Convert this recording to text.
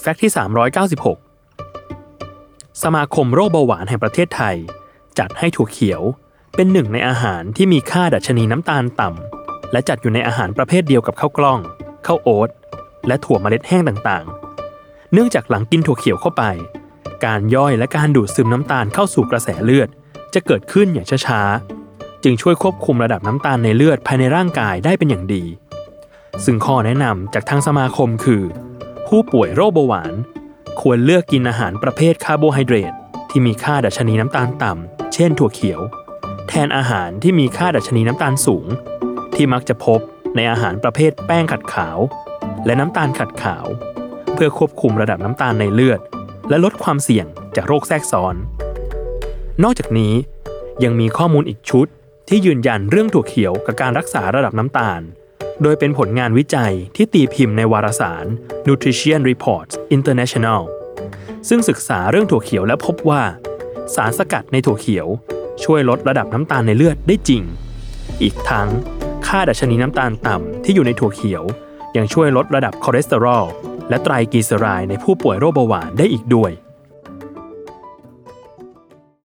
แฟกต์ที่ 396 สมาคมโรคเบาหวานแห่งประเทศไทย จัดให้ถั่วเขียวเป็นหนึ่งในอาหารที่มีค่าดัชนีน้ำตาลต่ำ และจัดอยู่ในอาหารประเภทเดียวกับข้าวกล้อง ข้าวโอ๊ต และถั่วเมล็ดแห้งต่างๆ เนื่องจากหลังกินถั่วเขียวเข้าไป การย่อยและการดูดซึมน้ำตาลเข้าสู่กระแสเลือด จะเกิดขึ้นอย่างช้าๆ จึงช่วยควบคุมระดับน้ำตาลในเลือดภายในร่างกายได้เป็นอย่างดี ซึ่งข้อแนะนำจากทางสมาคมคือ ผู้ป่วยโรคเบาหวาน ควรเลือกกินอาหารประเภทคาร์โบไฮเดรตที่มีค่าดัชนีน้ำตาลต่ำ เช่นถั่วเขียว แทนอาหารที่มีค่าดัชนีน้ำตาลสูง ที่มักจะพบในอาหารประเภทแป้งขัดขาว และน้ำตาลขัดขาว เพื่อควบคุมระดับน้ำตาลในเลือด และลดความเสี่ยงจากโรคแทรกซ้อน นอกจากนี้ยังมีข้อมูลอีกชุดที่ยืนยันเรื่องถั่วเขียวกับการรักษาระดับน้ำตาล โดยเป็นผลงานวิจัยที่ตีพิมพ์ในวารสาร Nutrition Reports International ซึ่งศึกษาเรื่องถั่วเขียวและพบว่า สารสกัดในถั่วเขียวช่วยลดระดับน้ำตาลในเลือดได้จริง อีกทั้ง ค่าดัชนีน้ำตาลต่ำที่อยู่ในถั่วเขียว ยังช่วยลดระดับคอเลสเตอรอลและไตรกลีเซอไรด์ในผู้ป่วยโรคเบาหวานได้อีกด้วย